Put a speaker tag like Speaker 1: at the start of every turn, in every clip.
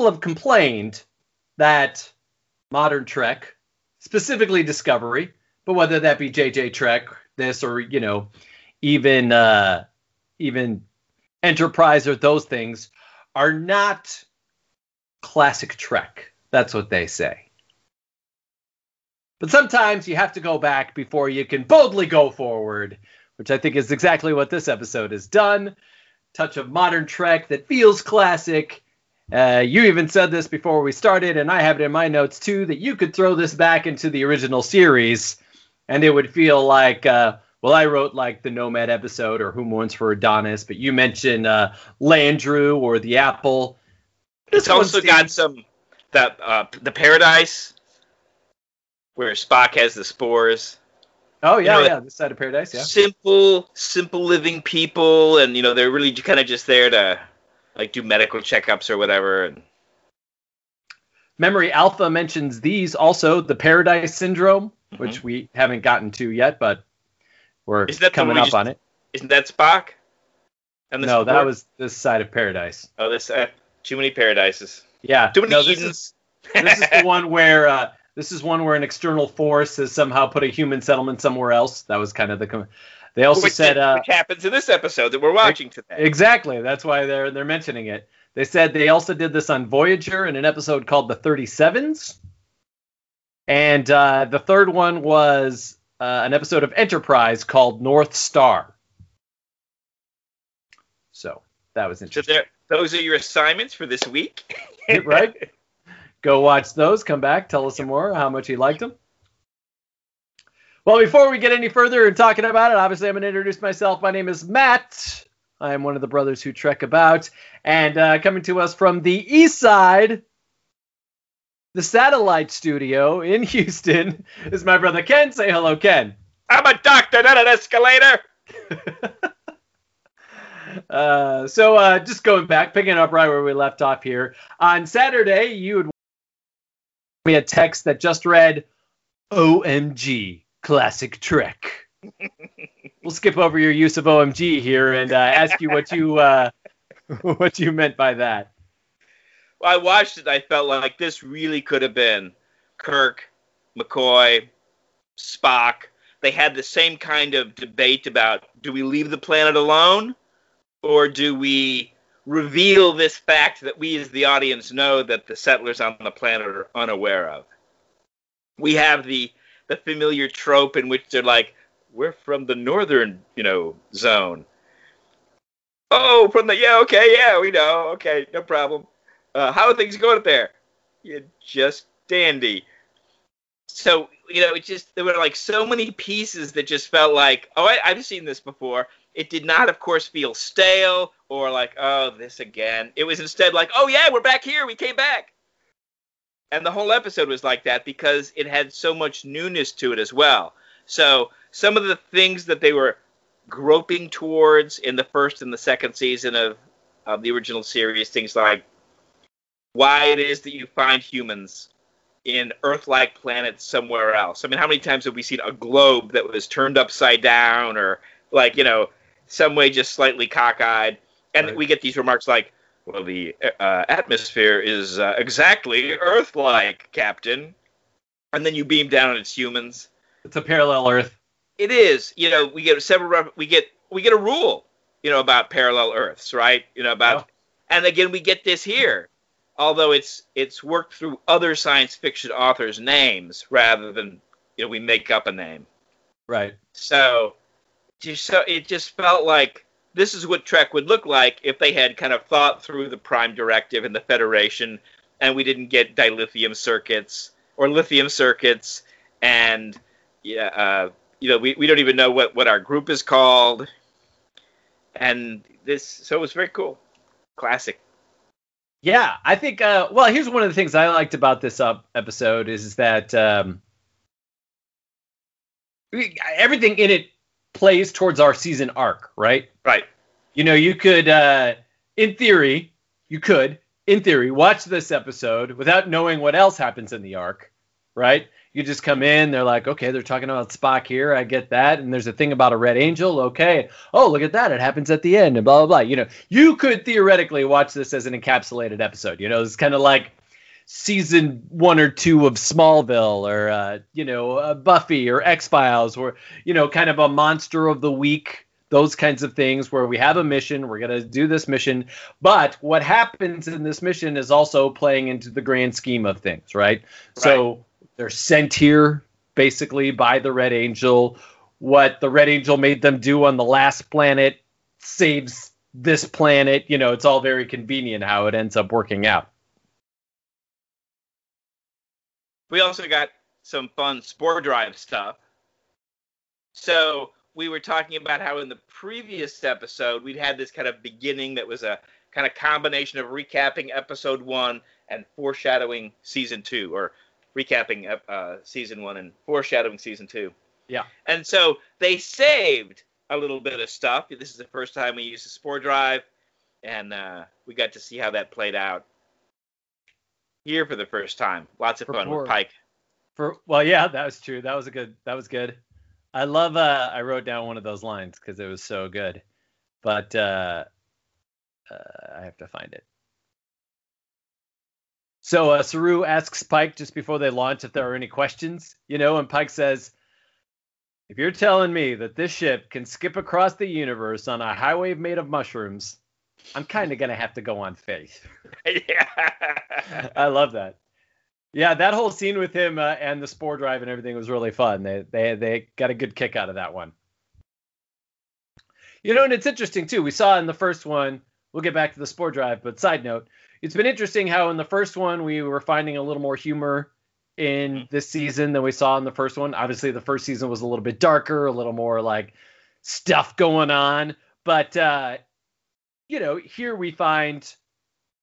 Speaker 1: People have complained that modern Trek, specifically Discovery, but whether that be JJ Trek, this or you know, even uh, even Enterprise or those things, are not classic Trek. That's what they say. But sometimes you have to go back before you can boldly go forward, which I think is exactly what this episode has done. Touch of modern Trek that feels classic. Uh, you even said this before we started, and I have it in my notes too, that you could throw this back into the original series, and it would feel like, uh, well, I wrote like the Nomad episode or Who Mourns for Adonis, but you mentioned uh, Landru or the Apple.
Speaker 2: It's also
Speaker 1: seems-
Speaker 2: got some that uh, the paradise where Spock has the spores.
Speaker 1: Oh yeah,
Speaker 2: know,
Speaker 1: yeah, this side of paradise, yeah.
Speaker 2: Simple, simple living people, and you know they're really kind of just there to like do medical checkups or whatever. And
Speaker 1: Memory Alpha mentions these also, the Paradise Syndrome, which we haven't gotten to yet, but we're coming
Speaker 2: we
Speaker 1: up
Speaker 2: just-
Speaker 1: on it.
Speaker 2: isn't that Spock? And the
Speaker 1: No, that was this side of paradise.
Speaker 2: oh this uh, too many paradises.
Speaker 1: Yeah.
Speaker 2: Too many
Speaker 1: no, this is this is the one where uh, this is one where an external force has somehow put a human settlement somewhere else. That was kind of the. Com- they also
Speaker 2: which,
Speaker 1: said uh,
Speaker 2: which happens in this episode that we're watching today.
Speaker 1: exactly. That's why they're they're mentioning it. They said they also did this on Voyager in an episode called the Thirty Sevens, and uh, the third one was uh, an episode of Enterprise called North Star. So that was interesting.
Speaker 2: there, those are your assignments for this week.
Speaker 1: right? Go watch those. Come back. Tell us some more. How much you liked them. Well, before we get any further in talking about it, obviously I'm going to introduce myself. My name is Matt. I am one of the brothers who trek about, and uh, coming to us from the east side, the satellite studio in Houston, is my brother Ken. Say hello, Ken.
Speaker 2: I'm a doctor, not an escalator.
Speaker 1: Uh, so uh, just going back, picking up right where we left off here. On Saturday, you had me a text that just read, "OMG, classic Trek." we'll skip over your use of OMG here and uh, ask you what you uh, what you meant by that.
Speaker 2: Well, I watched it. I felt like this really could have been Kirk, McCoy, Spock. They had the same kind of debate about do we leave the planet alone or do we reveal this fact that we as the audience know that the settlers on the planet are unaware of. We have the the familiar trope in which they're like, we're from the northern, you know, zone. Oh, from the yeah, okay, yeah, we know, okay, no problem. Uh, how are things going up there? Yeah, just dandy. So you know, it just there were like so many pieces that just felt like, oh, I, I've seen this before. It did not, of course, feel stale or like, oh, this again. It was instead like, oh yeah, we're back here. We came back. And the whole episode was like that because it had so much newness to it as well. So some of the things that they were groping towards in the first and the second season of, of the original series, things like why it is that you find humans in Earth-like planets somewhere else. I mean, how many times have we seen a globe that was turned upside down, or like you know, some way just slightly cockeyed? And
Speaker 1: Right.
Speaker 2: we get these remarks like, "Well, the uh, atmosphere is uh, exactly Earth-like, Captain," and then you beam down and it's humans.
Speaker 1: It's a parallel Earth.
Speaker 2: It is. You know, we get several. We get we get a rule. You know about parallel Earths, right? You know about, and again we get this here. Although it's it's worked through other science fiction authors' names rather than you know we make up a name.
Speaker 1: Right.
Speaker 2: So, just so it just felt like this is what Trek would look like if they had kind of thought through the Prime Directive and the Federation, and we didn't get dilithium circuits or lithium circuits, and yeah, uh, you know, we, we don't even know what what our group is called, and this so it was very cool. classic.
Speaker 1: Yeah, I think. Uh, well, here's one of the things I liked about this episode is that um, everything in it plays towards our season arc, right?
Speaker 2: Right.
Speaker 1: You know, you could, uh, in theory, you could, in theory, watch this episode without knowing what else happens in the arc, right? You just come in, they're like, okay, they're talking about Spock here, I get that, and there's a thing about a red angel, okay. Oh, look at that, it happens at the end, and blah blah blah. You know, you could theoretically watch this as an encapsulated episode. You know, it's kind of like season one or two of Smallville or uh, you know uh, Buffy or X Files, or you know, kind of a monster of the week those kinds of things where we have a mission, we're going to do this mission, but what happens in this mission is also playing into the grand scheme of things, right? right. So they're sent here basically by the Red Angel. What the Red Angel made them do on the last planet saves this planet. You know, it's all very convenient how it ends up working out.
Speaker 2: We also got some fun Spore Drive stuff. So we were talking about how in the previous episode we'd had this kind of beginning that was a kind of combination of recapping episode one and foreshadowing season two, or recapping uh, season one and foreshadowing season two.
Speaker 1: Yeah.
Speaker 2: And so they saved a little bit of stuff. This is the first time we used a spore drive, and uh, we got to see how that played out here for the first time. Lots of for fun with Pike.
Speaker 1: For well, yeah, that was true. That was a good. That was good. I love. Uh, I wrote down one of those lines because it was so good, but uh, uh, I have to find it. So uh, Saru asks Pike just before they launch if there are any questions, you know, and Pike says, "If you're telling me that this ship can skip across the universe on a highway made of mushrooms, I'm kind of gonna have to go on faith." yeah, I love that. Yeah, that whole scene with him uh, and the spore drive and everything was really fun. They they they got a good kick out of that one. You know, and it's interesting too. We saw in the first one. We'll get back to the spore drive, but side note, it's been interesting how in the first one we were finding a little more humor in mm-hmm. this season than we saw in the first one. Obviously, the first season was a little bit darker, a little more like stuff going on, but uh, you know, here we find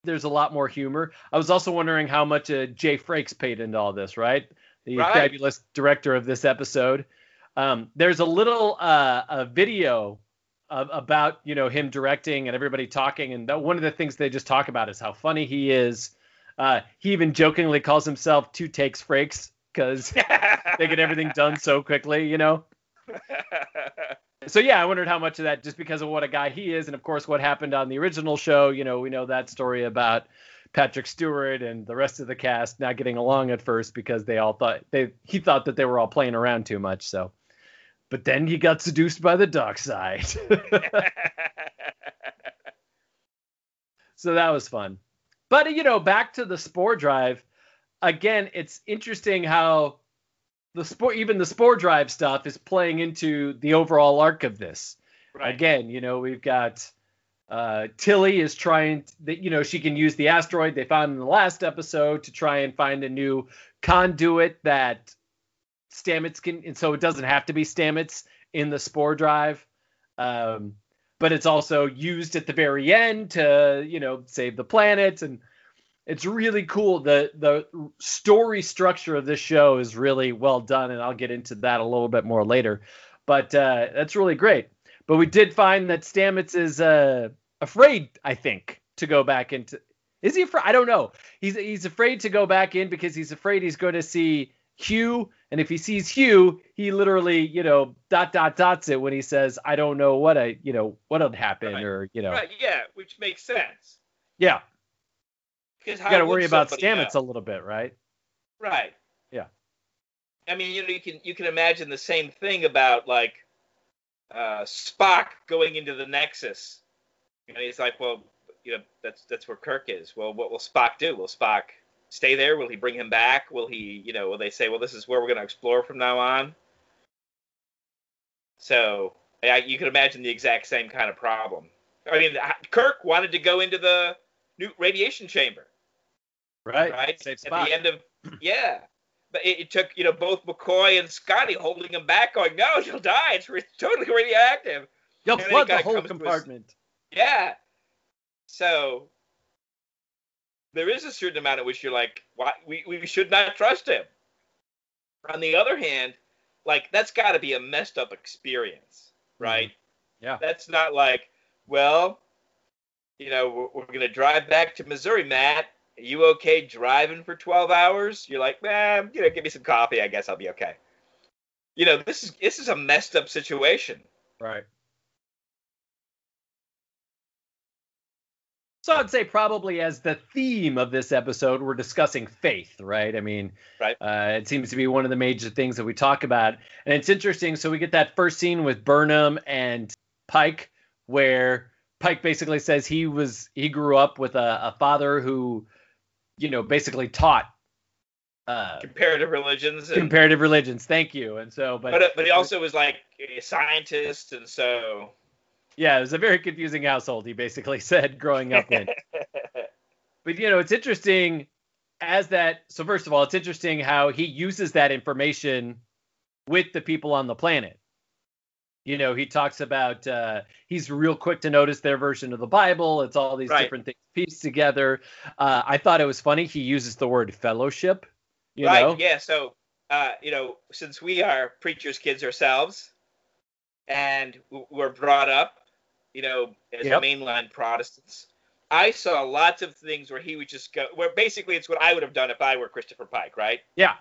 Speaker 1: there's a lot more humor. I was also wondering how much uh, Jay Frakes paid into all this, right? The right. fabulous director of this episode. Um, there's a little uh, a video of, about you know him directing and everybody talking, and one of the things they just talk about is how funny he is. Uh, he even jokingly calls himself two takes Frakes because they get everything done so quickly, you know. so yeah, I wondered how much of that just because of what a guy he is, and of course what happened on the original show. You know, we know that story about Patrick Stewart and the rest of the cast not getting along at first because they all thought they he thought that they were all playing around too much. So, but then he got seduced by the dark side. so that was fun. But you know, back to the Spore Drive. Again, it's interesting how the sport, even the spore drive stuff, is playing into the overall arc of this. Right. Again, you know, we've got uh, Tilly is trying that you know she can use the asteroid they found in the last episode to try and find a new conduit that Stamets can, and so it doesn't have to be Stamets in the spore drive. Um, but it's also used at the very end to you know save the planet and it's really cool. The the story structure of this show is really well done, and I'll get into that a little bit more later. But uh, that's really great. But we did find that Stamets is uh, afraid, I think, to go back into. Is he afraid? I don't know. He's he's afraid to go back in because he's afraid he's going to see Hugh, and if he sees Hugh, he literally, you know, dot dot dots it when he says, "I don't know what I, you know, what'll happen," right. or you know.
Speaker 2: Right. Yeah, which makes sense.
Speaker 1: Yeah. Because you got to worry about Stamets know? a little bit, right?
Speaker 2: Right.
Speaker 1: Yeah.
Speaker 2: I mean, you know, you can you can imagine the same thing about like uh, Spock going into the Nexus, and he's like, well, you know, that's that's where Kirk is. Well, what will Spock do? Will Spock stay there? Will he bring him back? Will he, you know, will they say, well, this is where we're going to explore from now on? So yeah, you can imagine the exact same kind of problem. I mean, Kirk wanted to go into the new radiation chamber.
Speaker 1: Right.
Speaker 2: Right. Safe spot. At the end of yeah. But it, it, took you know both McCoy and Scotty holding him back, going, "No, you'll die. It's re- totally radioactive."
Speaker 1: You'll flood the whole compartment.
Speaker 2: His, yeah. So there is a certain amount at which you're like, why we, we should not trust him. On the other hand, like that's got to be a messed up experience, right?
Speaker 1: Mm-hmm. Yeah.
Speaker 2: That's not like, well, you know, we're, we're going to drive back to Missouri, Matt. Are you okay driving for 12 hours? You're like, man, you know, give me some coffee. I guess I'll be okay. You know, this is this is a messed up situation.
Speaker 1: Right. So I'd say probably as the theme of this episode, we're discussing faith, right? I mean,
Speaker 2: right.
Speaker 1: Uh, it seems to be one of the major things that we talk about, and it's interesting. So we get that first scene with Burnham and Pike, where Pike basically says he was he grew up with a, a father who, you know, basically taught
Speaker 2: uh, comparative religions.
Speaker 1: And, comparative religions. Thank you. And so, but
Speaker 2: but, but he also was like a scientist, and so
Speaker 1: yeah, it was a very confusing household. He basically said growing up in. but you know, it's interesting as that. So first of all, it's interesting how he uses that information with the people on the planet. You know, he talks about uh, he's real quick to notice their version of the Bible. It's all these right. different things pieced together. Uh, I thought it was funny. He uses the word fellowship.
Speaker 2: right.
Speaker 1: Know?
Speaker 2: Yeah. So, uh, you know, since we are preachers' kids ourselves, and we're brought up, you know, as yep. mainline Protestants, I saw lots of things where he would just go. Where basically it's what I would have done if I were Christopher Pike, right?
Speaker 1: Yeah.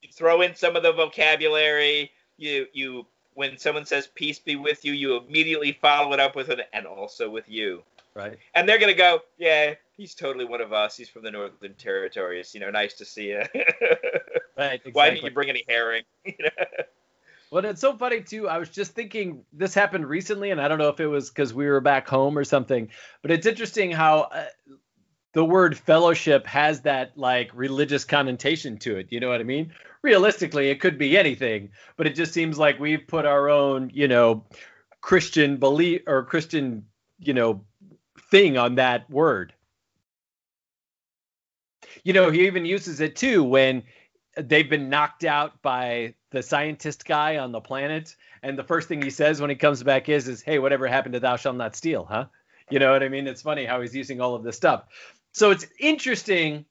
Speaker 2: You throw in some of the vocabulary. You you when someone says peace be with you, you immediately follow it up with an and also with you.
Speaker 1: Right.
Speaker 2: And they're gonna go, yeah, he's totally one of us. He's from the Northern Territories. You know, nice to see you.
Speaker 1: right. Exactly.
Speaker 2: Why didn't you bring any herring?
Speaker 1: Well, it's so funny too. I was just thinking this happened recently, and I don't know if it was because we were back home or something, but it's interesting how uh, the word fellowship has that like religious connotation to it. You know what I mean? Realistically, it could be anything, but it just seems like we've put our own, you know, Christian belief or Christian, you know, thing on that word. You know, he even uses it too when they've been knocked out by the scientist guy on the planet, and the first thing he says when he comes back is, "Is hey, whatever happened to thou shalt not steal?" Huh? You know what I mean? It's funny how he's using all of this stuff. So it's interesting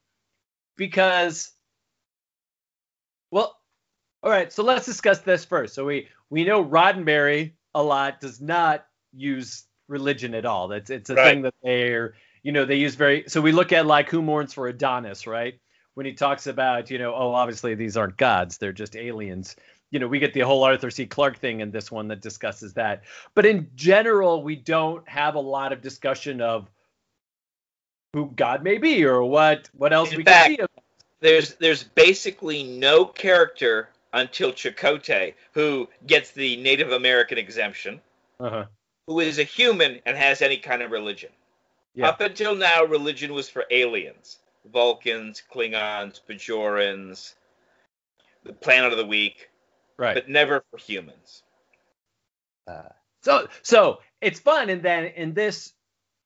Speaker 1: because well, all right. So let's discuss this first. So we we know Roddenberry a lot does not use religion at all. That's it's a right. thing that they're you know they use very. So we look at like who mourns for Adonis, right? When he talks about you know oh obviously these aren't gods they're just aliens. You know we get the whole Arthur C. Clarke thing in this one that discusses that. But in general we don't have a lot of discussion of who God may be or what what else
Speaker 2: in
Speaker 1: we
Speaker 2: fact,
Speaker 1: can see
Speaker 2: there's there's basically no character until Chakotay who gets the Native American exemption,
Speaker 1: uh-huh.
Speaker 2: who is a human and has any kind of religion. Yeah. Up until now, religion was for aliens, Vulcans, Klingons, Bajorans, the Planet of the Week,
Speaker 1: right?
Speaker 2: But never for humans.
Speaker 1: Uh, so so it's fun, and then in this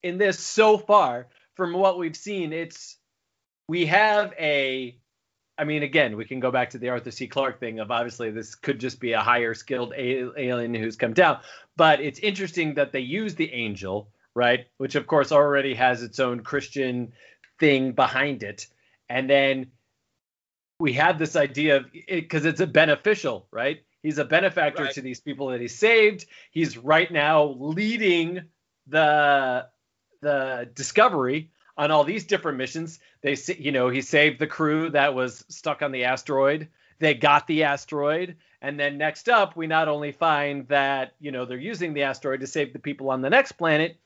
Speaker 1: in this so far from what we've seen, it's we have a I mean, again, we can go back to the Arthur C. Clarke thing of obviously this could just be a higher skilled alien who's come down, but it's interesting that they use the angel, right? Which of course already has its own Christian thing behind it, and then we have this idea of because it, it's a beneficial, right? He's a benefactor right. to these people that he saved. He's right now leading the the discovery on all these different missions. They, you know, he saved the crew that was stuck on the asteroid. They got the asteroid, and then next up, we not only find that you know they're using the asteroid to save the people on the next planet,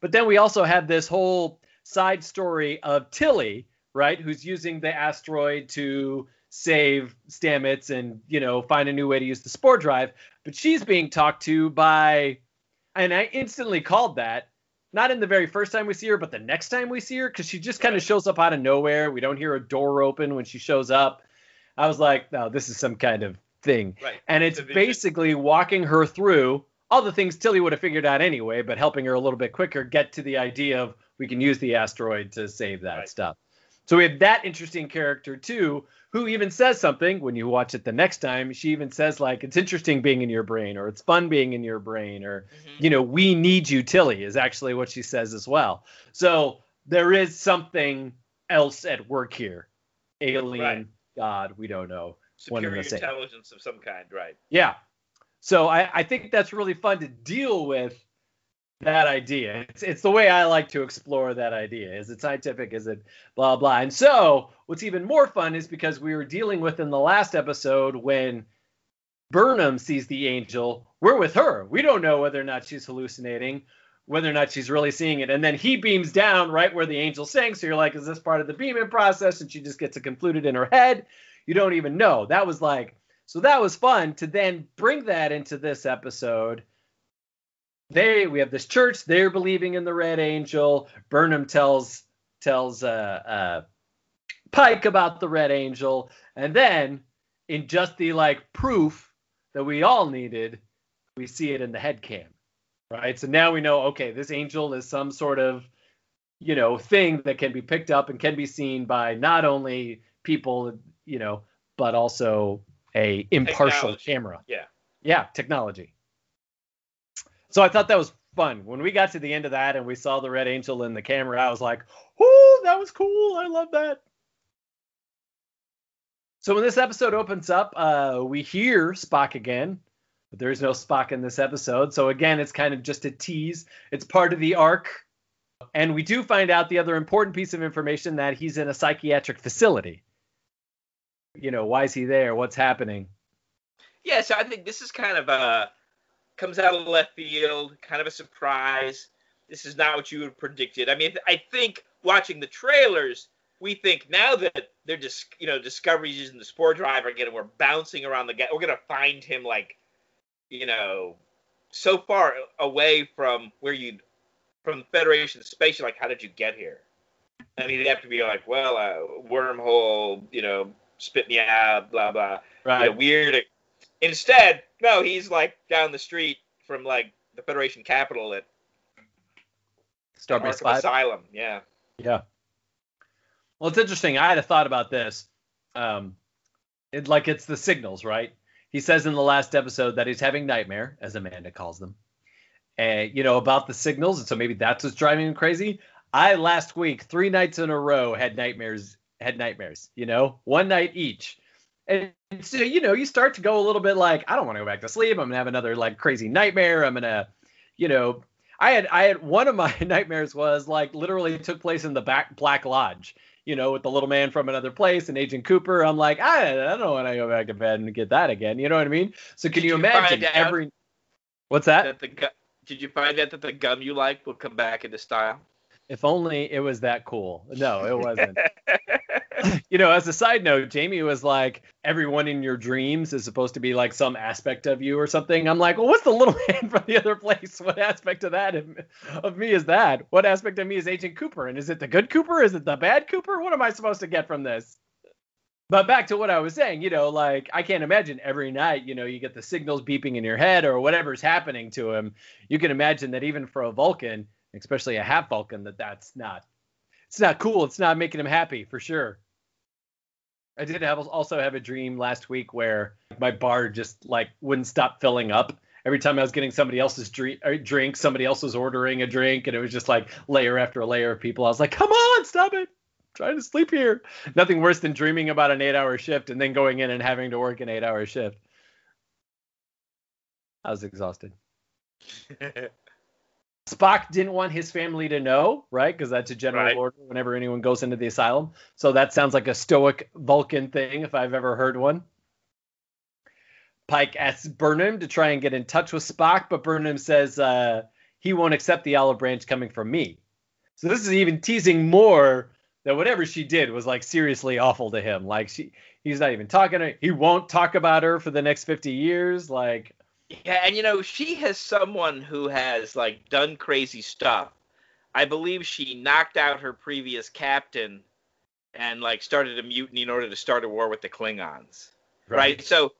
Speaker 1: but then we also have this whole side story of Tilly, right, who's using the asteroid to save Stamets and you know find a new way to use the spore drive. But she's being talked to by, and I instantly called that not in the very first time we see her, but the next time we see her, because she just kind of shows up out of nowhere. We don't hear a door open when she shows up. I was like, no, this is some kind of thing.
Speaker 2: Right.
Speaker 1: And it's basically walking her through all the things Tilly would have figured out anyway, but helping her a little bit quicker get to the idea of we can use the asteroid to save that right. stuff. So we have that interesting character too, who even says something when you watch it the next time. She even says like, "It's interesting being in your brain," or "It's fun being in your brain," or mm-hmm. you know, "We need you, Tilly," is actually what she says as well. So there is something else at work here. Alien,
Speaker 2: Right.
Speaker 1: God, we don't know. One
Speaker 2: Superior
Speaker 1: same.
Speaker 2: intelligence of some kind, right?
Speaker 1: Yeah. So I, I think that's really fun to deal with that idea. It's, it's the way I like to explore that idea. Is it scientific? Is it blah blah? And so what's even more fun is because we were dealing with in the last episode when Burnham sees the angel, we're with her. We don't know whether or not she's hallucinating, whether or not she's really seeing it. And then he beams down right where the angel saying. So you're like, is this part of the beaming process? And she just gets it concluded in her head. You don't even know. That was like so that was fun to then bring that into this episode. They we have this church, they're believing in the red angel. Burnham tells tells uh, uh, Pike about the red angel, and then in just the like proof that we all needed, we see it in the head cam. Right? So now we know okay, this angel is some sort of you know thing that can be picked up and can be seen by not only people, you know, but also a impartial
Speaker 2: Technology.
Speaker 1: camera.
Speaker 2: Yeah.
Speaker 1: Yeah, technology. So I thought that was fun. When we got to the end of that and we saw the red angel in the camera, I was like, "Oh, that was cool. I love that." So when this episode opens up, uh, we hear Spock again, but there is no Spock in this episode. So again, it's kind of just a tease. It's part of the arc. And we do find out the other important piece of information that he's in a psychiatric facility. You know, why is he there? What's happening?
Speaker 2: Yeah, so I think this is kind of a comes out of left field, kind of a surprise. This is not what you would have predicted. I mean, I think watching the trailers, we think now that they're just you know Discovery's using the spore drive again, and we're bouncing around the ga We're gonna find him like, you know, so far away from where you from the Federation space. You're like, how did you get here? I mean, they have to be like, well, uh, wormhole, you know, spit me out, blah blah you know, weird. Instead, no, he's like down the street from like the Federation capital at
Speaker 1: Starbase
Speaker 2: Arkham
Speaker 1: 5.
Speaker 2: Asylum. Yeah.
Speaker 1: Yeah. Well, it's interesting. I had a thought about this. Um, it like it's the signals, right? He says in the last episode that he's having nightmare, as Amanda calls them, and you know about the signals, and so maybe that's what's driving him crazy. I last week, three nights in a row, had nightmares. Had nightmares. You know, one night each. And so you know, you start to go a little bit like, I don't want to go back to sleep. I'm gonna have another like crazy nightmare. I'm gonna, you know, I had I had one of my nightmares was like literally took place in the back Black Lodge, you know, with the little man from another place and Agent Cooper. I'm like, I, I don't want to go back to bed and get that again. You know what I mean? So can you,
Speaker 2: you
Speaker 1: imagine every What's that?
Speaker 2: That the gu- did you find out that the gum you like will come back into style?
Speaker 1: If only it was that cool. No, it wasn't. you know, as a side note, Jamie was like, everyone in your dreams is supposed to be like some aspect of you or something. I'm like, well, what's the little man from the other place? What aspect of that of, me is that? What aspect of me is Agent Cooper? And is it the good Cooper? Is it the bad Cooper? What am I supposed to get from this? But back to what I was saying, you know, like I can't imagine every night, you know, you get the signals beeping in your head or whatever's happening to him. You can imagine that even for a Vulcan, especially a half Vulcan, that that's not, it's not cool. It's not making him happy for sure. I did have also have a dream last week where my bar just like wouldn't stop filling up. Every time I was getting somebody else's drink, uh, drink, somebody else was ordering a drink, and it was just like layer after layer of people. I was like, "Come on, stop it! I'm trying to sleep here." Nothing worse than dreaming about an eight-hour shift and then going in and having to work an eight-hour shift. I was exhausted. Spock didn't want his family to know, right? Because that's a general
Speaker 2: Right.
Speaker 1: order whenever anyone goes into the asylum. So that sounds like a stoic Vulcan thing, if I've ever heard one. Pike asks Burnham to try and get in touch with Spock, but Burnham says uh, he won't accept the olive branch coming from me. So this is even teasing more that whatever she did was like seriously awful to him. Like she, he's not even talking to. He won't talk about her for the next fifty years. Like
Speaker 2: Yeah, and you know, she has someone who has like done crazy stuff. I believe she knocked out her previous captain and like started a mutiny in order to start a war with the Klingons. Right? So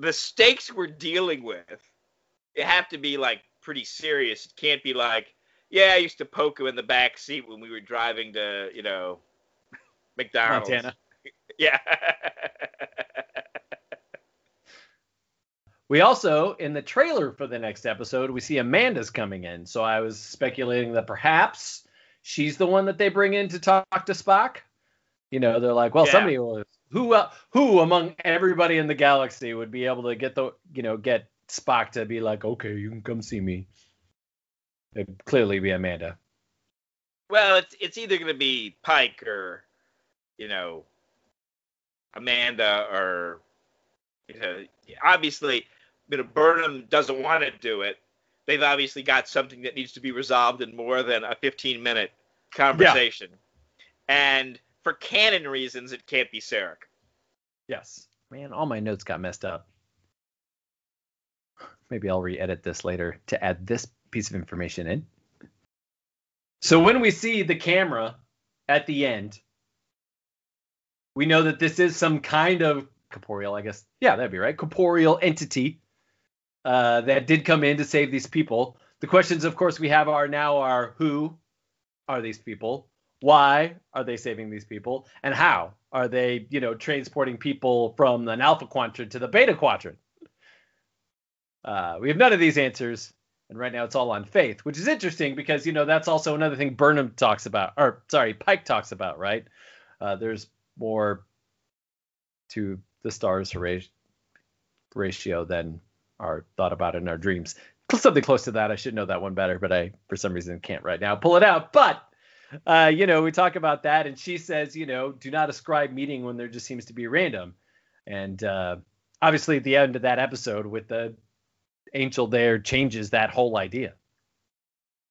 Speaker 2: the stakes we're dealing with it have to be like pretty serious. It can't be like, yeah, I used to poke him in the back seat when we were driving to, you know, McDonald's.
Speaker 1: Montana.
Speaker 2: Yeah.
Speaker 1: We also, in the trailer for the next episode, we see Amanda's coming in. So I was speculating that perhaps she's the one that they bring in to talk to Spock. You know, they're like, well,
Speaker 2: Yeah.
Speaker 1: somebody will. Who uh, who among everybody in the galaxy would be able to get the you know get Spock to be like, okay, you can come see me. It'd clearly be Amanda.
Speaker 2: Well, it's it's either going to be Pike or, you know, Amanda or, you know, obviously, you know, Burnham doesn't want to do it. They've obviously got something that needs to be resolved in more than a 15 minute conversation. And for canon reasons, it can't be Sarek.
Speaker 1: Yes. Man, all my notes got messed up. Maybe I'll re-edit this later to add this piece of information in. So when we see the camera at the end, we know that this is some kind of corporeal, I guess. Yeah, that'd be right. Corporeal entity uh, that did come in to save these people. The questions, of course, we have are now are who are these people? Why are they saving these people? And how are they, you know, transporting people from an alpha quadrant to the beta quadrant? Uh, we have none of these answers, and right now it's all on faith, which is interesting because you know that's also another thing Burnham talks about, or sorry, Pike talks about, right? Uh, there's more to the stars Horatio than are thought about in our dreams. Something close to that. I should know that one better, but I, for some reason, can't right now pull it out. But uh, you know, we talk about that, and she says, you know, do not ascribe meaning when there just seems to be random. And uh, obviously, the end of that episode, with the angel there, changes that whole idea.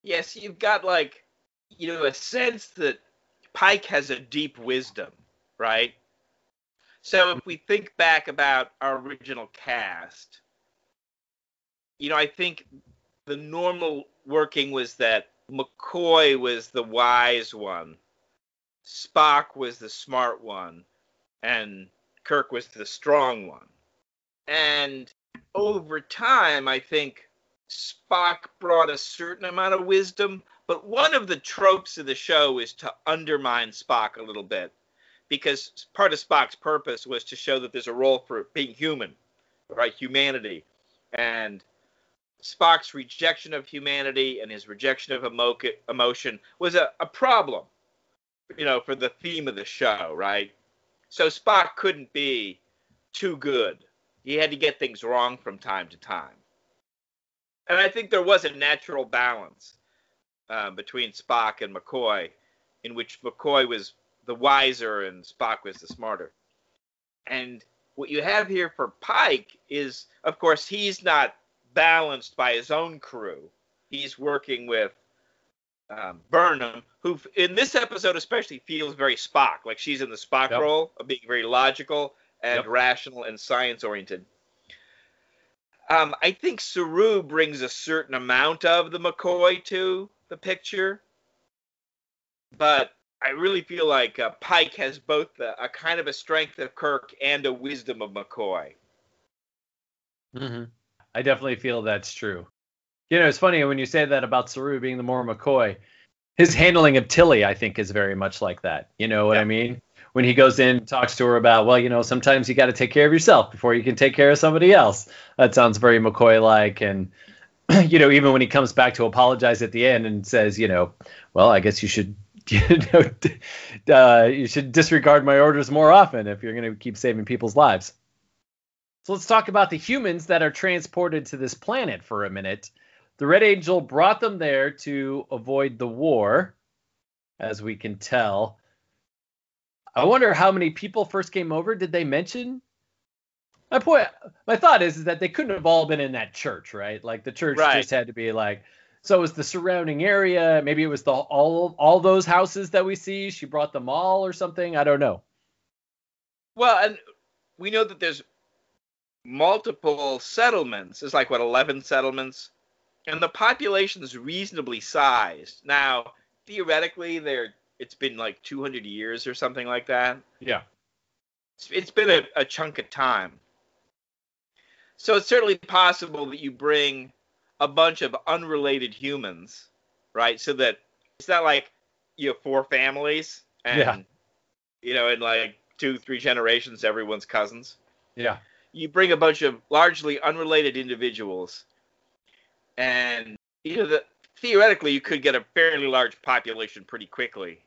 Speaker 2: Yes, you've got like, you know, a sense that Pike has a deep wisdom, right? So if we think back about our original cast, you know, I think the normal working was that McCoy was the wise one, Spock was the smart one, and Kirk was the strong one. And over time, I think Spock brought a certain amount of wisdom, but one of the tropes of the show is to undermine Spock a little bit because part of Spock's purpose was to show that there's a role for being human, right? Humanity. And Spock's rejection of humanity and his rejection of emo- emotion was a, a problem, you know, for the theme of the show, right? So Spock couldn't be too good. He had to get things wrong from time to time. And I think there was a natural balance uh, between Spock and McCoy, in which McCoy was the wiser and Spock was the smarter. And what you have here for Pike is, of course, he's not balanced by his own crew. He's working with um, Burnham, who in this episode especially feels very Spock, like she's in the Spock
Speaker 1: Yep.
Speaker 2: role of being very logical and
Speaker 1: Yep.
Speaker 2: rational and science oriented. Um, I think Saru brings a certain amount of the McCoy to the picture, but I really feel like uh, Pike has both a, a kind of a strength of Kirk and a wisdom of McCoy.
Speaker 1: Mm-hmm. I definitely feel that's true. You know, it's funny when you say that about Saru being the more McCoy. His handling of Tilly, I think, is very much like that. You know what I mean? When he goes in talks to her about, well, you know, sometimes you got to take care of yourself before you can take care of somebody else. That sounds very McCoy-like. And you know, even when he comes back to apologize at the end and says, you know, well, I guess you should, you know, uh, you should disregard my orders more often if you're going to keep saving people's lives. So let's talk about the humans that are transported to this planet for a minute. The Red Angel brought them there to avoid the war, as we can tell. I wonder how many people first came over. Did they mention? My point, my thought is, is that they couldn't have all been in that church, right? Like the church
Speaker 2: Right.
Speaker 1: just had to be like. So it was the surrounding area. Maybe it was the all all those houses that we see. She brought them all or something. I don't know.
Speaker 2: Well, and we know that there's multiple settlements. There's like what 11 settlements, and the population's reasonably sized. Now, theoretically, there it's been like 200 years or something like that.
Speaker 1: Yeah.
Speaker 2: It's, it's been a, a chunk of time. So it's certainly possible that you bring a bunch of unrelated humans, right? So that it's not like you have four families and
Speaker 1: Yeah.
Speaker 2: you know, in like two, three generations, everyone's cousins.
Speaker 1: Yeah.
Speaker 2: You bring a bunch of largely unrelated individuals, and you know the theoretically you could get a fairly large population pretty quickly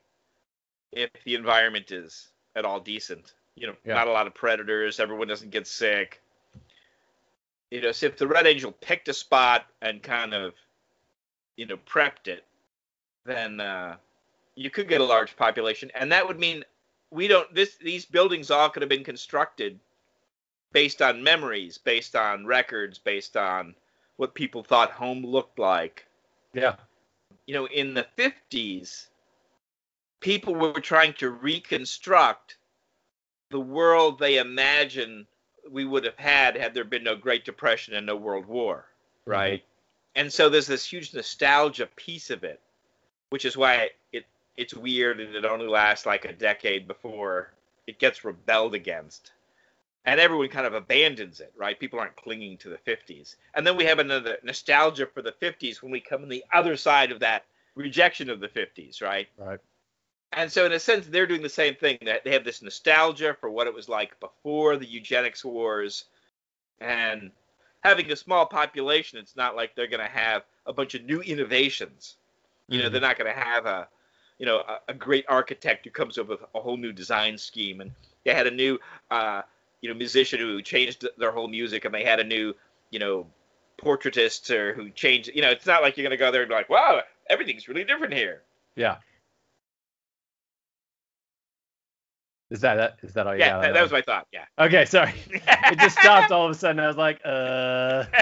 Speaker 2: if the environment is at all decent. You know,
Speaker 1: Yeah.
Speaker 2: not a lot of predators, everyone doesn't get sick. You know, so if the Red Angel picked a spot and kind of, you know, prepped it, then uh, you could get a large population, and that would mean we don't. This these buildings all could have been constructed based on memories, based on records, based on what people thought home looked like
Speaker 1: Yeah.
Speaker 2: you know, in the 50s, people were trying to reconstruct the world they imagined we would have had had there been no Great Depression and no World War, right? And so there's this huge nostalgia piece of it, which is why it it's weird and it only lasts like a decade before it gets rebelled against. And everyone kind of abandons it, right? People aren't clinging to the 50s. And then we have another nostalgia for the 50s when we come on the other side of that rejection of the 50s, right?
Speaker 1: Right.
Speaker 2: And so, in a sense, they're doing the same thing. That they have this nostalgia for what it was like before the eugenics wars, and having a small population. It's not like they're going to have a bunch of new innovations. You know,
Speaker 1: Mhm.
Speaker 2: they're not going to have a, you know, a, a great architect who comes up with a whole new design scheme, and they had a new, uh, you know, musician who changed their whole music, and they had a new, you know, portraitist or who changed. You know, it's not like you're going to go there and be like, wow, everything's really different here.
Speaker 1: Yeah. Is that that? Is that all
Speaker 2: yeah, that, that was my thought. Yeah.
Speaker 1: Okay, sorry. It just stopped all of a sudden. I was like, uh.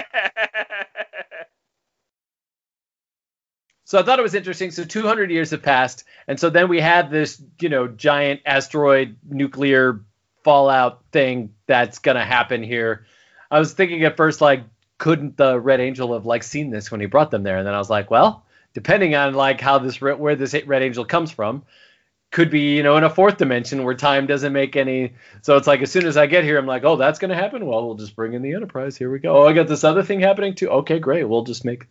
Speaker 1: So I thought it was interesting. So 200 years have passed, and so then we had this, you know, giant asteroid nuclear fallout thing that's gonna happen here. I was thinking at first, like, couldn't the Red Angel have like seen this when he brought them there? And then I was like, well, depending on like how this where this Red Angel comes from, could be you know in a fourth dimension where time doesn't make any. So it's like as soon as I get here, I'm like, oh, that's gonna happen. Well, we'll just bring in the Enterprise. Here we go. Oh, I got this other thing happening too. Okay, great. We'll just make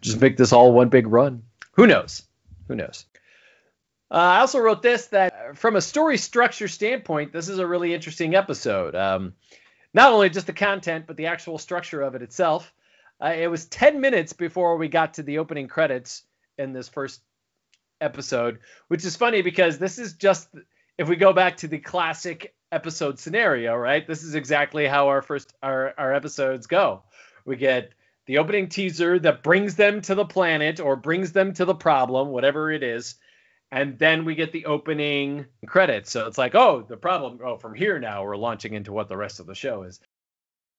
Speaker 1: just make this all one big run. Who knows? Who knows? Uh, I also wrote this that from a story structure standpoint, this is a really interesting episode. Um, not only just the content, but the actual structure of it itself. Uh, it was 10 minutes before we got to the opening credits in this first episode, which is funny because this is just if we go back to the classic episode scenario, right? This is exactly how our first our, our episodes go. We get the opening teaser that brings them to the planet or brings them to the problem, whatever it is. And then we get the opening credits. So it's like, oh, the problem. Oh, from here now, we're launching into what the rest of the show is.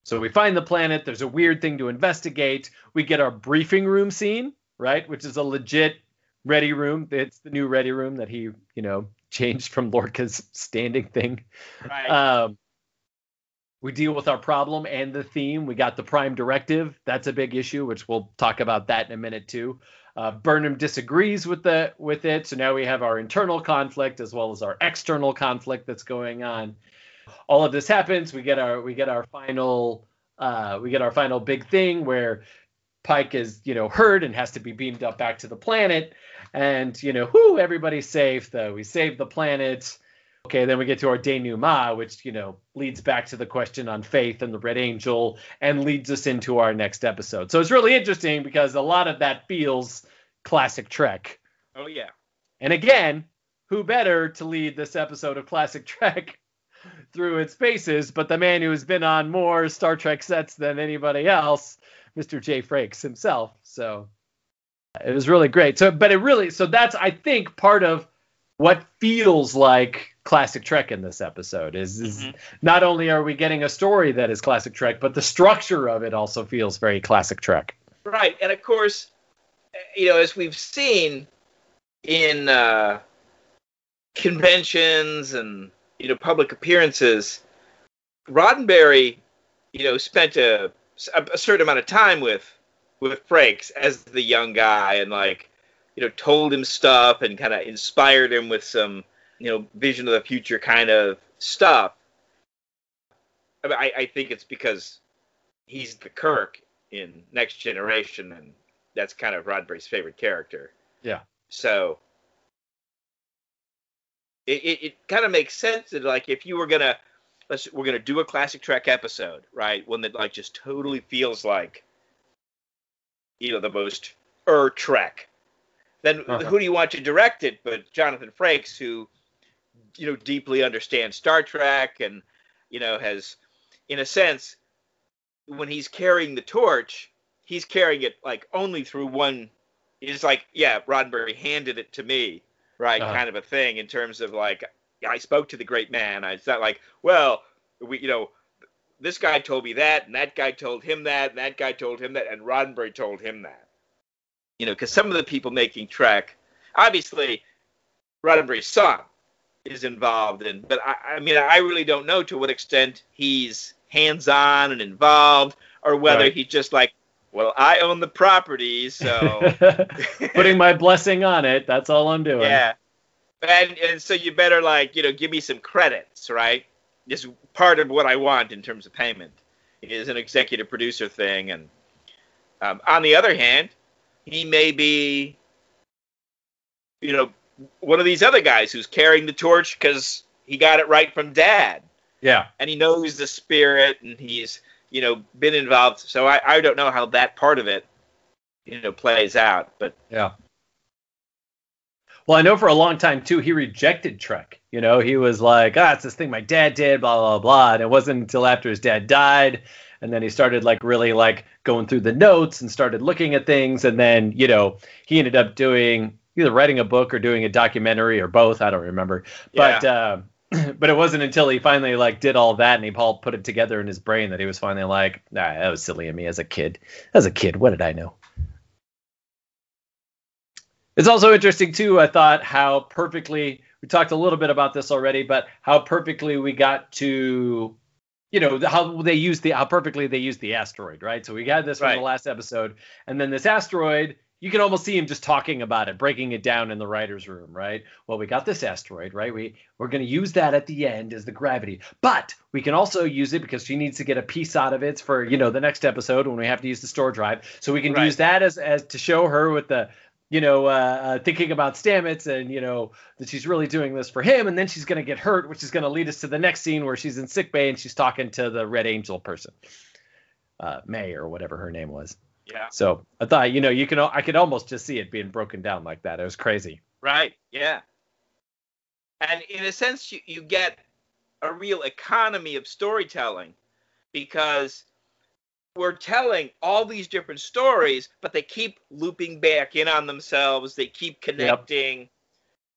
Speaker 1: So we find the planet. There's a weird thing to investigate. We get our briefing room scene, right? Which is a legit ready room. It's the new ready room that he, you know, changed from Lorca's standing thing.
Speaker 2: right.
Speaker 1: Um, we deal with our problem and the theme. We got the prime directive. That's a big issue, which we'll talk about that in a minute too. Uh, Burnham disagrees with the with it, so now we have our internal conflict as well as our external conflict that's going on. All of this happens. We get our we get our final uh, we get our final big thing where Pike is you know hurt and has to be beamed up back to the planet, and you know whoo everybody's safe. Though we save the planet. Okay, then we get to our denouement, which you know leads back to the question on faith and the Red Angel, and leads us into our next episode. So it's really interesting because a lot of that feels classic Trek.
Speaker 2: oh yeah.
Speaker 1: And again, who better to lead this episode of classic Trek through its paces but the man who has been on more Star Trek sets than anybody else, Mr. Jay Frakes himself. So it was really great. So, but it really, so that's I think part of what feels like classic Trek in this episode is, is
Speaker 2: Mhm.
Speaker 1: not only are we getting a story that is classic Trek, but the structure of it also feels very classic Trek.
Speaker 2: Right, and of course, eh, you know, as we've seen in uh, conventions and you know public appearances, Roddenberry, you know, spent a, a certain amount of time with with Frakes as the young guy, and like, you know, told him stuff and kind of inspired him with some, you know, vision of the future kind of stuff. I, mean, I, I think it's because he's the Kirk in Next Generation, and that's kind of Roddenberry's favorite character.
Speaker 1: Yeah.
Speaker 2: So it, it, it kind of makes sense that like if you were gonna let's we're gonna do a classic Trek episode, right? One that like just totally feels like you know the most er Trek, then
Speaker 1: Uh-huh.
Speaker 2: who do you want to direct it? But Jonathan Frakes, who you know deeply understands Star Trek and you know has, in a sense, when he's carrying the torch, he's carrying it like only through one. It's like yeah, Roddenberry handed it to me, right?
Speaker 1: Uh-huh.
Speaker 2: Kind of a thing in terms of like I spoke to the great man. I- It's not like well, we you know. This guy told me that, and that guy told him that, and that guy told him that, and Roddenberry told him that you know, because some of the people making Trek, obviously, Roddenberry's son is involved in, but I, I mean, I really don't know to what extent he's hands-on and involved, or whether
Speaker 1: Right.
Speaker 2: he's just like, well, I own the property, so
Speaker 1: Putting my blessing on it. That's all I'm doing.
Speaker 2: yeah, and and so you better like, you know, give me some credits, right? This part of what I want in terms of payment is an executive producer thing, and um, on the other hand, he may be, you know, one of these other guys who's carrying the torch because he got it right from dad,
Speaker 1: Yeah.
Speaker 2: and he knows the spirit, and he's, you know, been involved. So I, I don't know how that part of it, you know, plays out, but
Speaker 1: Yeah. Well, I know for a long time too, he rejected Trek. You know, he was like, ah, it's this thing my dad did, blah blah blah. And it wasn't until after his dad died, and then he started like really like going through the notes and started looking at things, and then you know he ended up doing either writing a book or doing a documentary or both. I don't remember, but. Uh, but it wasn't until he finally like did all that and he all put it together in his brain that he was finally like, nah, that was silly of me as a kid. As a kid, what did I know? It's also interesting too. I thought how perfectly we talked a little bit about this already, but how perfectly we got to, you know, how they use the how perfectly they use the asteroid, right? So we had this from
Speaker 2: Right.
Speaker 1: the last episode, and then this asteroid. You can almost see him just talking about it, breaking it down in the writers' room, right? Well, we got this asteroid, right? We we're going to use that at the end as the gravity, but we can also use it because she needs to get a piece out of it for you know the next episode when we have to use the spore drive. So we can
Speaker 2: Right.
Speaker 1: use that as as to show her with the you know, uh, uh, thinking about Stamets and, you know, that she's really doing this for him. And then she's going to get hurt, which is going to lead us to the next scene where she's in sick bay and she's talking to the Red Angel person, uh, May or whatever her name was.
Speaker 2: yeah,
Speaker 1: So I thought, you know, you can, I could almost just see it being broken down like that. It was crazy.
Speaker 2: Right. Yeah. And in a sense, you, you get a real economy of storytelling because we're telling all these different stories, but they keep looping back in on themselves. They keep connecting.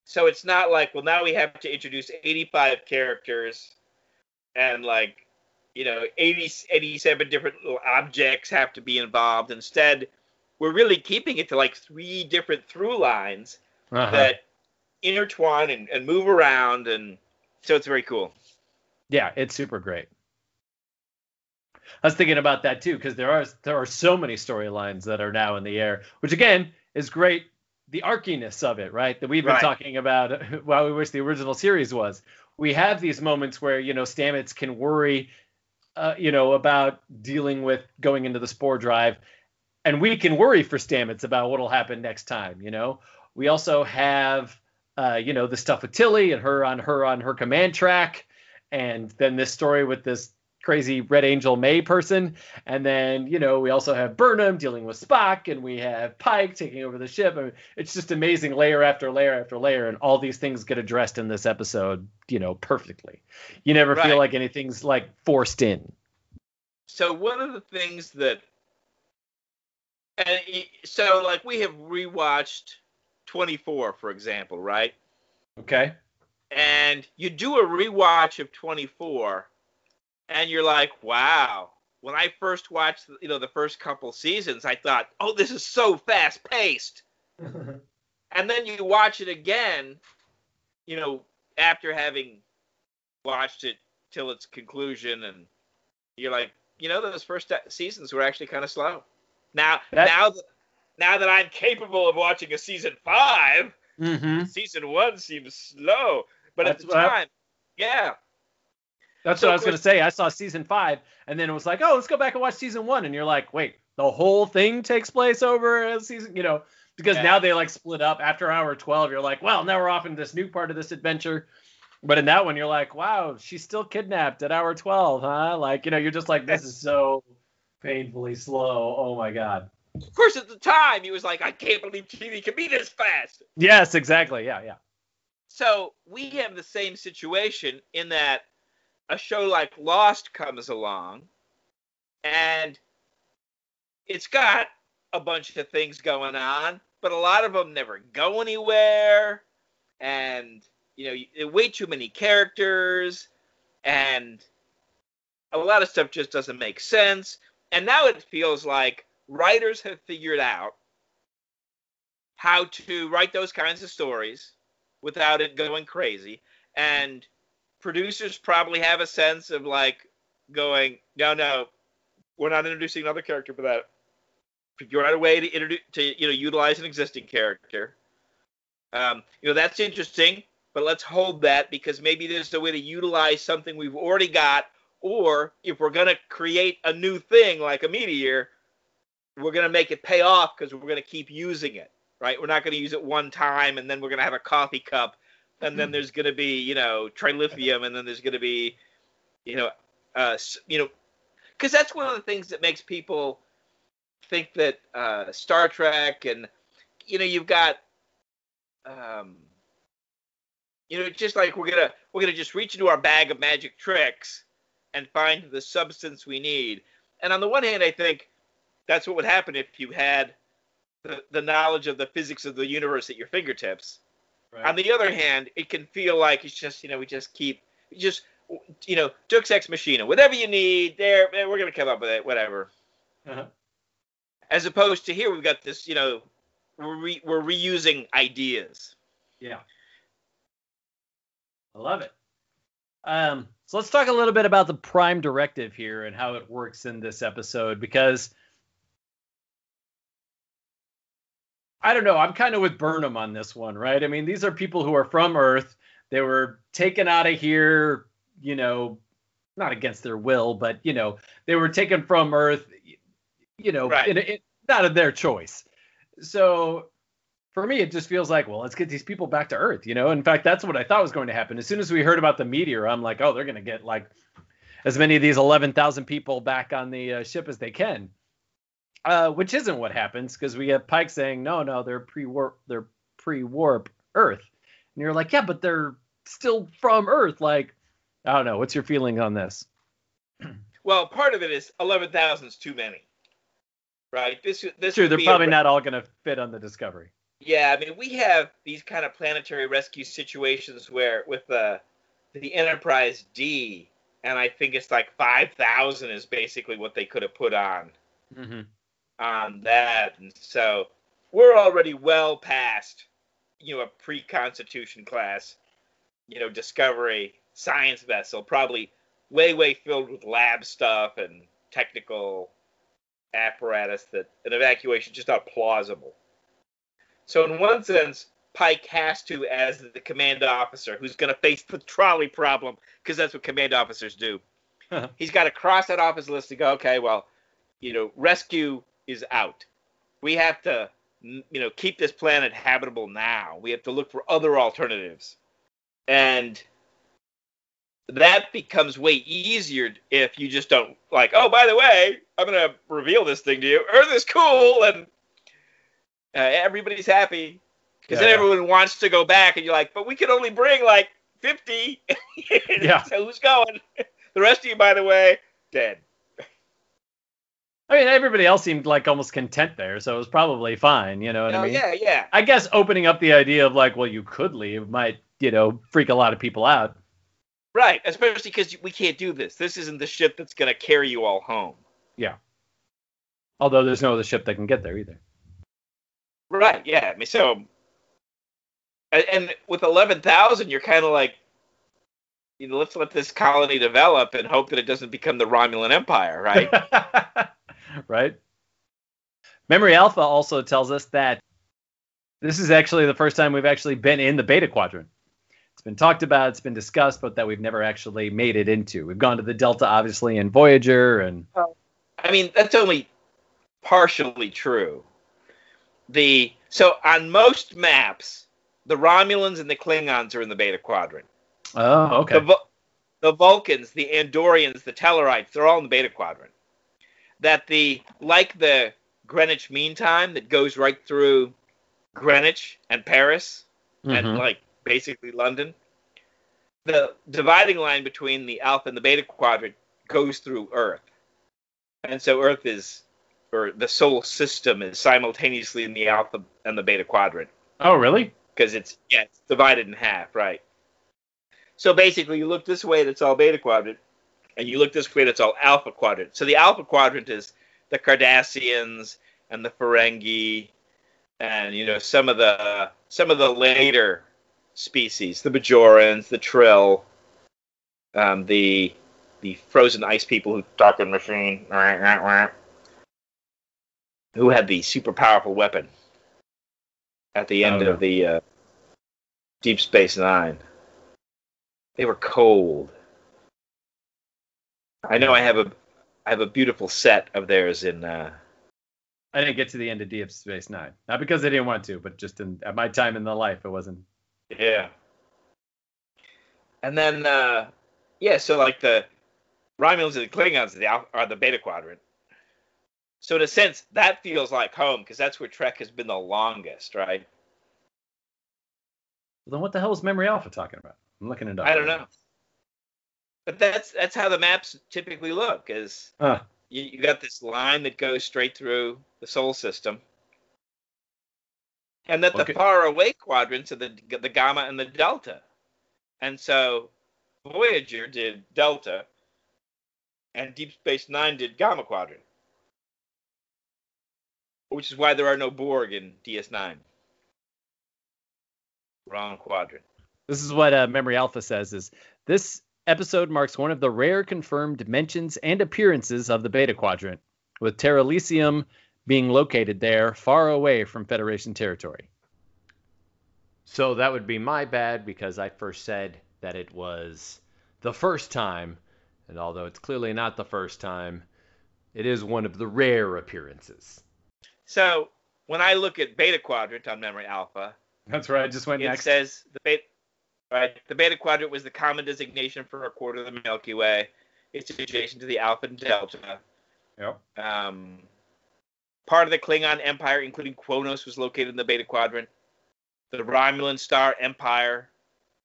Speaker 2: So it's not like, well, now we have to introduce 85 characters and like, you know, 80, 87 different little objects have to be involved. Instead, we're really keeping it to like three different through lines
Speaker 1: Uh-huh.
Speaker 2: that intertwine and, and move around and so it's very cool
Speaker 1: Yeah, it's super great. I was thinking about that too because there are there are so many storylines that are now in the air, which again is great. The arciness of it, right? That we've been
Speaker 2: Right.
Speaker 1: talking about. While we wish the original series was. We have these moments where you know Stamets can worry, uh, you know, about dealing with going into the spore drive, and we can worry for Stamets about what'll happen next time. You know, we also have, uh, you know, the stuff with Tilly and her on her on her command track and then this story with this crazy Red Angel May person, and then you know we also have Burnham dealing with Spock, and we have Pike taking over the ship. I mean, it's just amazing, layer after layer after layer, and all these things get addressed in this episode, you know, perfectly. You never
Speaker 2: Right.
Speaker 1: feel like anything's like forced in.
Speaker 2: so one of the things that and so like we have rewatched 24 for example right
Speaker 1: Okay.
Speaker 2: and you do a rewatch of 24 and you're like wow when i first watched you know the first couple seasons i thought oh this is so fast paced and then you watch it again, you know, after having watched it till its conclusion, and you're like, you know, those first seasons were actually kind of slow. Now,
Speaker 1: That-
Speaker 2: now that now that I'm capable of watching a season five,
Speaker 1: mm-hmm.
Speaker 2: season one seems slow, but
Speaker 1: That's
Speaker 2: at the
Speaker 1: what I-
Speaker 2: time, yeah,
Speaker 1: That's
Speaker 2: So
Speaker 1: what I was gonna say. I saw season five, and then it was like, oh, let's go back and watch season one, and you're like, wait, the whole thing takes place over a season, you know, because
Speaker 2: Yeah.
Speaker 1: now they like split up after hour twelve. You're like, well, now we're off into this new part of this adventure. But in that one, you're like, wow, she's still kidnapped at hour twelve, huh? Like, you know, you're just like, this is so painfully slow. Oh my god.
Speaker 2: of course, at the time, he was like, I can't believe TV can be this fast.
Speaker 1: Yes, exactly. Yeah, yeah.
Speaker 2: So we have the same situation in that a show like Lost comes along and it's got a bunch of things going on, but a lot of them never go anywhere. And, you know, way too many characters and a lot of stuff just doesn't make sense. And now it feels like writers have figured out how to write those kinds of stories without it going crazy. And producers probably have a sense of like going, no, no, we're not introducing another character for that. Figure out a way to introduce to you know utilize an existing character. Um, you know that's interesting, but let's hold that because maybe there's a way to utilize something we've already got, or if we're gonna create a new thing like a meteor, we're gonna make it pay off because we're gonna keep using it, right? We're not gonna use it one time and then we're gonna have a coffee cup, and then there's gonna be you know trilithium, and then there's gonna be, you know, uh, you know, because that's one of the things that makes people think that uh, Star Trek and you know you've got um, you know just like we're gonna we're gonna just reach into our bag of magic tricks and find the substance we need. And on the one hand, I think that's what would happen if you had the, the knowledge of the physics of the universe at your fingertips. Right. On the other hand, it can feel like it's just you know we just keep just you know Deus Ex Machina, whatever you need, there we're gonna come up with it, whatever. Uh-huh. As opposed to here, we've got this, you know, we're, re- we're reusing ideas.
Speaker 1: Yeah. I love it. Um, so let's talk a little bit about the prime directive here and how it works in this episode because I don't know. I'm kind of with Burnham on this one, right? I mean, these are people who are from Earth. They were taken out of here, you know, not against their will, but you know, they were taken from Earth you know, right. in, in, not of their choice. So for me, it just feels like, well, let's get these people back to Earth. You know, in fact, that's what I thought was going to happen. As soon as we heard about the meteor, I'm like, oh, they're going to get like as many of these 11,000 people back on the uh, ship as they can. Uh, which isn't what happens because we have Pike saying, no, no, they're pre-warp, they're pre-warp Earth, and you're like, yeah, but they're still from Earth. Like, I don't know. What's your feeling on this?
Speaker 2: Well, part of it is 11,000 is too many right? This this
Speaker 1: true. They're probably a, not all going to fit on the Discovery.
Speaker 2: Yeah, I mean, we have these kind of planetary rescue situations where with the the Enterprise D, and I think it's like five thousand is basically what they could have put on mm-hmm. On that, and so we're already well past you know a pre-Constitution class, you know, Discovery science vessel, probably way way filled with lab stuff and technical apparatus that an evacuation is just not plausible. So in one sense, Pike has to, as the command officer, who's going to face the trolley problem, because that's what command officers do. He's got to cross that off his list to go. Okay, well, you know, rescue is out. We have to, you know, keep this planet habitable now. We have to look for other alternatives, and that becomes way easier if you just don't like, oh, by the way, I'm gonna reveal this thing to you. Earth is cool, and uh, everybody's happy because yeah, then yeah. everyone wants to go back, and you're like, but we can only bring like 50.
Speaker 1: yeah.
Speaker 2: So who's going? The rest of you, by the way, dead.
Speaker 1: I mean, everybody else seemed like almost content there, so it was probably fine. You know what
Speaker 2: oh,
Speaker 1: I mean?
Speaker 2: Yeah, yeah.
Speaker 1: I guess opening up the idea of like, well, you could leave might, you know, freak a lot of people out.
Speaker 2: Right, especially because we can't do this. This isn't the ship that's going to carry you all home.
Speaker 1: Yeah. Although there's no other ship that can get there either.
Speaker 2: Right. Yeah. I mean, so, and with eleven thousand, you're kind of like, you know, let's let this colony develop and hope that it doesn't become the Romulan Empire, right?
Speaker 1: right. Memory Alpha also tells us that this is actually the first time we've actually been in the Beta Quadrant It's been talked about, it's been discussed, but that we've never actually made it into. We've gone to the Delta, obviously, in Voyager, and
Speaker 2: I mean that's only partially true. The so on most maps, the Romulans and the Klingons are in the Beta Quadrant.
Speaker 1: Oh, okay.
Speaker 2: The, the Vulcans, the Andorians, the Tellarites, they're all in the Beta Quadrant. That the like the Greenwich Mean Time that goes right through Greenwich and Paris and
Speaker 1: Mhm.
Speaker 2: like basically London. The dividing line between the alpha and the beta quadrant goes through Earth. And so Earth is or the solar system is simultaneously in the alpha and the beta quadrant
Speaker 1: Oh, really?
Speaker 2: because it's yeah, it's divided in half, right? So basically, you look this way, that's all beta quadrant, and you look this way, it's all alpha quadrant. So the alpha quadrant is the Cardassians and the Ferengi, and you know some of the some of the later species, the Bajorans, the Trill, um, the the frozen ice people who talk in machine, who had the super powerful weapon at the end
Speaker 1: Oh, no.
Speaker 2: of the uh, Deep Space Nine. They were cold. I know I have a I have a beautiful set of theirs in uh,
Speaker 1: I didn't get to the end of Deep Space Nine. Not because I didn't want to, but just in at my time in the life, it wasn't.
Speaker 2: Yeah. And then, uh, yeah, so like the Romulans and the Klingons are the, are the Beta Quadrant. So in a sense, that feels like home because that's where Trek has been the longest, right?
Speaker 1: Well, then what the hell is Memory Alpha talking about? I'm looking it up.
Speaker 2: I don't know. But that's that's how the maps typically look. Is
Speaker 1: Huh.
Speaker 2: you, you got this line that goes straight through the solar system, and that
Speaker 1: Okay.
Speaker 2: the far away quadrants are the the gamma and the delta, and so Voyager did delta, and Deep Space Nine did gamma quadrant, which is why there are no Borg in DS9. Wrong quadrant.
Speaker 1: This is what uh, Memory Alpha says: is this episode marks one of the rare confirmed mentions and appearances of the Beta Quadrant, with Terra Elysium being located there, far away from Federation territory.
Speaker 3: So that would be my bad because I first said that it was the first time, and although it's clearly not the first time, it is one of the rare appearances.
Speaker 2: So when I look at Beta Quadrant on Memory Alpha,
Speaker 1: That's right. I just went
Speaker 2: it
Speaker 1: next.
Speaker 2: says the beta, right? The Beta Quadrant was the common designation for a quarter of the Milky Way. It's adjacent to the Alpha and Delta.
Speaker 1: Yep.
Speaker 2: Um, part of the Klingon Empire, including Qo'noS, was located in the Beta Quadrant. The Romulan Star Empire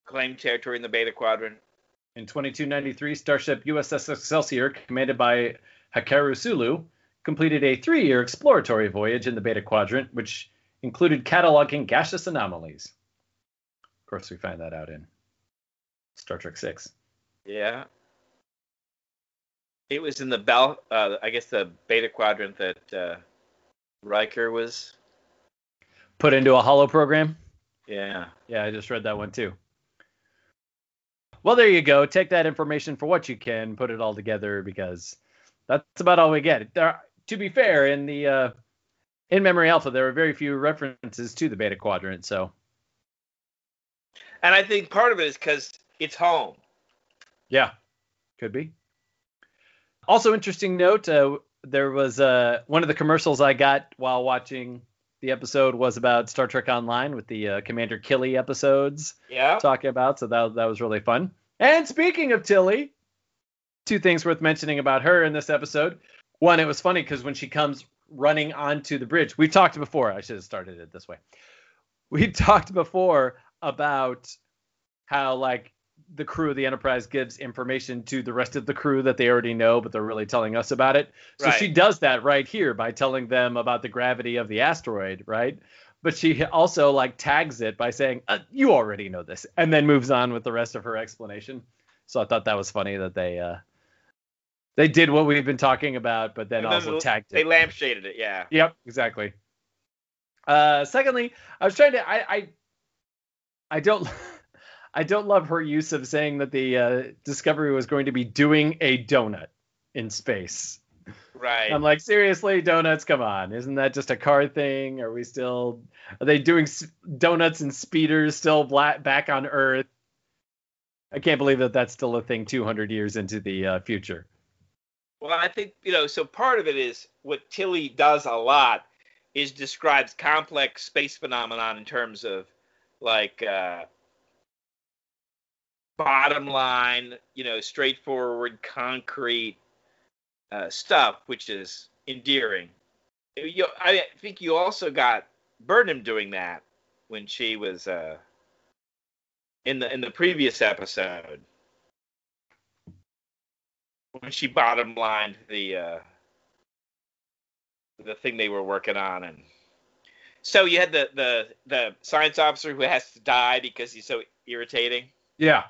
Speaker 2: claimed territory in the Beta Quadrant.
Speaker 1: In 2293, Starship USS Excelsior, commanded by Hikaru Sulu, completed a three-year exploratory voyage in the Beta Quadrant, which included cataloging gaseous anomalies. Course, we find that out in Star Trek Six.
Speaker 2: Yeah. It was in the Bell, uh, I guess the Beta Quadrant that uh, Riker was.
Speaker 1: Put into a holo program.
Speaker 2: Yeah.
Speaker 1: Yeah, I just read that one too. Well, there you go. Take that information for what you can, put it all together because that's about all we get. There, to be fair, in the uh, in Memory Alpha, there are very few references to the Beta Quadrant, so
Speaker 2: And I think part of it is because it's home.
Speaker 1: yeah, could be. Also, interesting note: uh, there was uh, one of the commercials I got while watching the episode was about Star Trek Online with the uh, Commander Killy episodes.
Speaker 2: Yeah.
Speaker 1: talking about. So that that was really fun. And speaking of Tilly, two things worth mentioning about her in this episode. One, it was funny because when she comes running onto the bridge, we talked before. I should have started it this way. We talked before about how like the crew of the Enterprise gives information to the rest of the crew that they already know, but they're really telling us about it. So
Speaker 2: Right.
Speaker 1: she does that right here by telling them about the gravity of the asteroid, right? But she also like tags it by saying, uh, "You already know this," and then moves on with the rest of her explanation. So I thought that was funny that they uh, they did what we've been talking about, but then
Speaker 2: then
Speaker 1: also
Speaker 2: they-
Speaker 1: tagged it.
Speaker 2: They lampshaded it, yeah.
Speaker 1: Yep, exactly. Uh, secondly, I was trying to I I, I don't I don't love her use of saying that the uh, Discovery was going to be doing a donut in space.
Speaker 2: Right.
Speaker 1: I'm like, seriously, donuts? Come on, isn't that just a car thing? Are we still are they doing s- donuts and speeders still back on Earth? I can't believe that that's still a thing 200 years into the uh, future.
Speaker 2: Well, I think you know. So part of it is what Tilly does a lot is describes complex space phenomenon in terms of like uh, bottom line, you know, straightforward, concrete uh, stuff, which is endearing. You, I think you also got Burnham doing that when she was uh, in the in the previous episode when she bottom lined the uh, the thing they were working on and so you had the the the science officer who has to die because he's so irritating
Speaker 1: Yeah.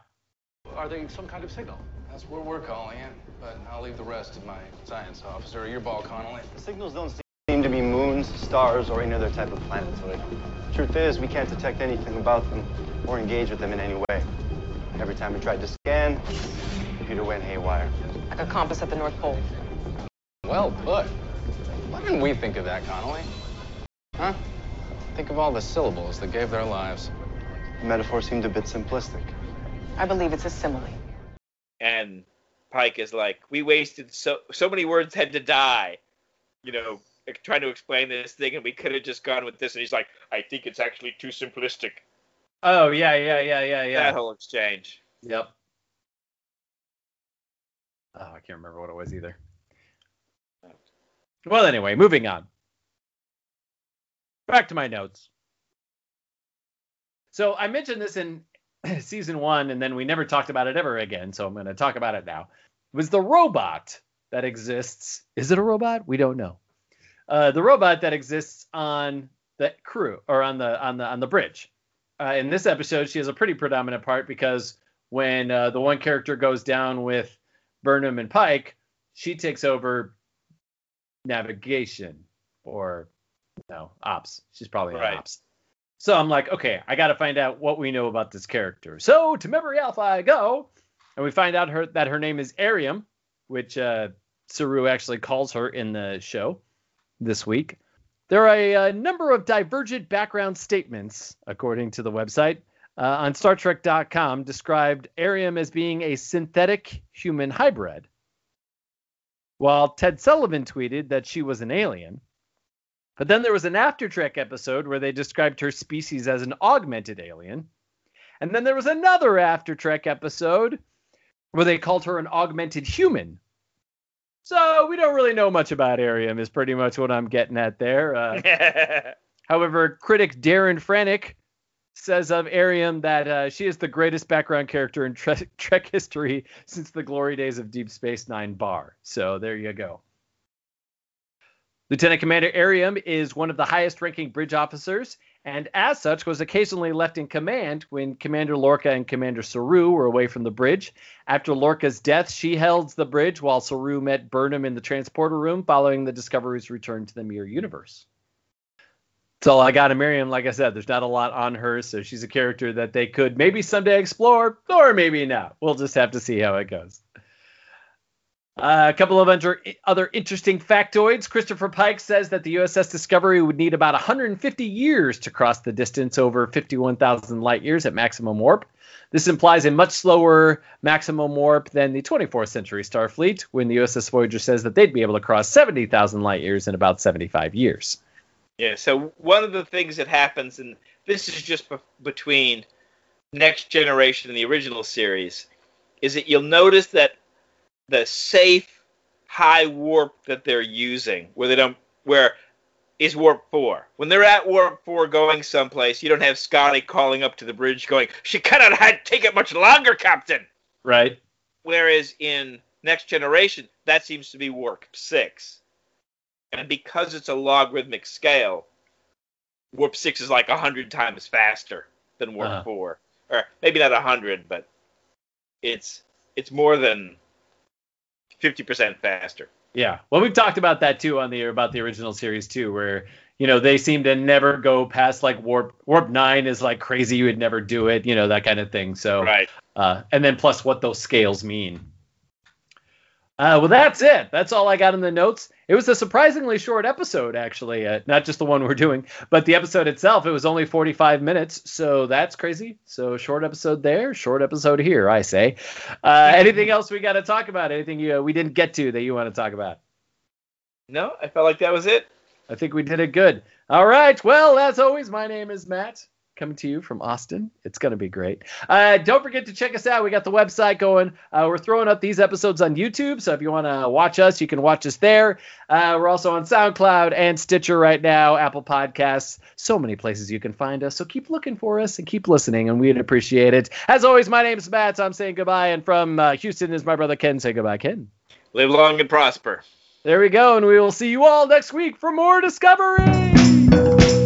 Speaker 4: Are they some kind of signal?
Speaker 5: That's what we're calling it, but I'll leave the rest to my science officer. Your ball, Connolly.
Speaker 6: The signals don't seem to be moons, stars, or any other type of planetoid. Truth is, we can't detect anything about them or engage with them in any way. Every time we tried to scan, the computer went haywire.
Speaker 7: Like a compass at the North Pole.
Speaker 5: Well put. Why didn't we think of that, Connolly? Huh? Think of all the syllables that gave their lives.
Speaker 6: The metaphor seemed a bit simplistic.
Speaker 7: I believe it's a simile.
Speaker 2: and Pike is like, we wasted so so many words had to die, you know, trying to explain this thing, and we could have just gone with this. And he's like, I think it's actually too simplistic.
Speaker 1: Oh yeah, yeah, yeah, yeah, yeah.
Speaker 2: That whole exchange.
Speaker 1: Yep. Oh, I can't remember what it was either. Well, anyway, moving on. Back to my notes. So I mentioned this in season one, and then we never talked about it ever again. So I'm going to talk about it now. It was the robot that exists. Is it a robot? We don't know. Uh, the robot that exists on the crew or on the on the on the bridge. Uh, in this episode, she has a pretty predominant part because when uh, the one character goes down with Burnham and Pike, she takes over navigation or no ops. She's probably
Speaker 2: Right.
Speaker 1: ops. So I'm like, okay, I got to find out what we know about this character. So to Memory Alpha I go, and we find out her that her name is Ariam, which uh, Saru actually calls her in the show this week. There are a, a number of divergent background statements, according to the website, uh, on StarTrek.com, described Ariam as being a synthetic human hybrid, while Ted Sullivan tweeted that she was an alien. But then there was an After Trek episode where they described her species as an augmented alien. And then there was another After Trek episode where they called her an augmented human. So we don't really know much about Ariam, is pretty much what I'm getting at there. Uh, However, critic Darren Franich says of Ariam that uh, she is the greatest background character in Trek, Trek history since the glory days of Deep Space Nine bar. So there you go. Lieutenant Commander Ariam is one of the highest ranking bridge officers, and as such was occasionally left in command when Commander Lorca and Commander Saru were away from the bridge. After Lorca's death, she held the bridge while Saru met Burnham in the transporter room following the Discovery's return to the Mirror Universe. All I got of Miriam. Like I said, there's not a lot on her, so she's a character that they could maybe someday explore, or maybe not. We'll just have to see how it goes. Uh, a couple of under, other interesting factoids. Christopher Pike says that the USS Discovery would need about 150 years to cross the distance over 51,000 light years at maximum warp. This implies a much slower maximum warp than the 24th century Starfleet, when the USS Voyager says that they'd be able to cross 70,000 light years in about 75 years.
Speaker 2: Yeah, so one of the things that happens, and this is just be- between Next Generation and the original series, is that you'll notice that the safe high warp that they're using, where they don't, where is warp four. When they're at warp four going someplace, you don't have Scotty calling up to the bridge going, "She cannot take it much longer, Captain."
Speaker 1: Right?
Speaker 2: Whereas in Next Generation, that seems to be warp six. And because it's a logarithmic scale, warp six is like a hundred times faster than warp
Speaker 1: Uh-huh.
Speaker 2: four, or maybe not a hundred, but it's it's more than fifty percent faster.
Speaker 1: Yeah. Well, we've talked about that too on the about the original series too, where you know they seem to never go past like warp warp nine is like crazy. You would never do it, you know that kind of thing. So
Speaker 2: Right.
Speaker 1: uh, and then plus what those scales mean. Uh, well, that's it. That's all I got in the notes. It was a surprisingly short episode, actually. Uh, not just the one we're doing, but the episode itself. It was only 45 minutes, so that's crazy. So short episode there, short episode here. I say. Uh, anything else we got to talk about? Anything you, uh, we didn't get to that you want to talk about?
Speaker 2: No, I felt like that was it.
Speaker 1: I think we did it good. All right. Well, as always, my name is Matt. Coming to you from Austin. It's going to be great. Uh, don't forget to check us out. We got the website going. Uh, we're throwing up these episodes on YouTube. So if you want to watch us, you can watch us there. Uh, we're also on SoundCloud and Stitcher right now, Apple Podcasts. So many places you can find us. So keep looking for us and keep listening, and we'd appreciate it. As always, my name is Matt. So I'm saying goodbye. And from uh, Houston is my brother Ken. Say goodbye, Ken.
Speaker 2: Live long and prosper.
Speaker 1: There we go. And we will see you all next week for more Discovery.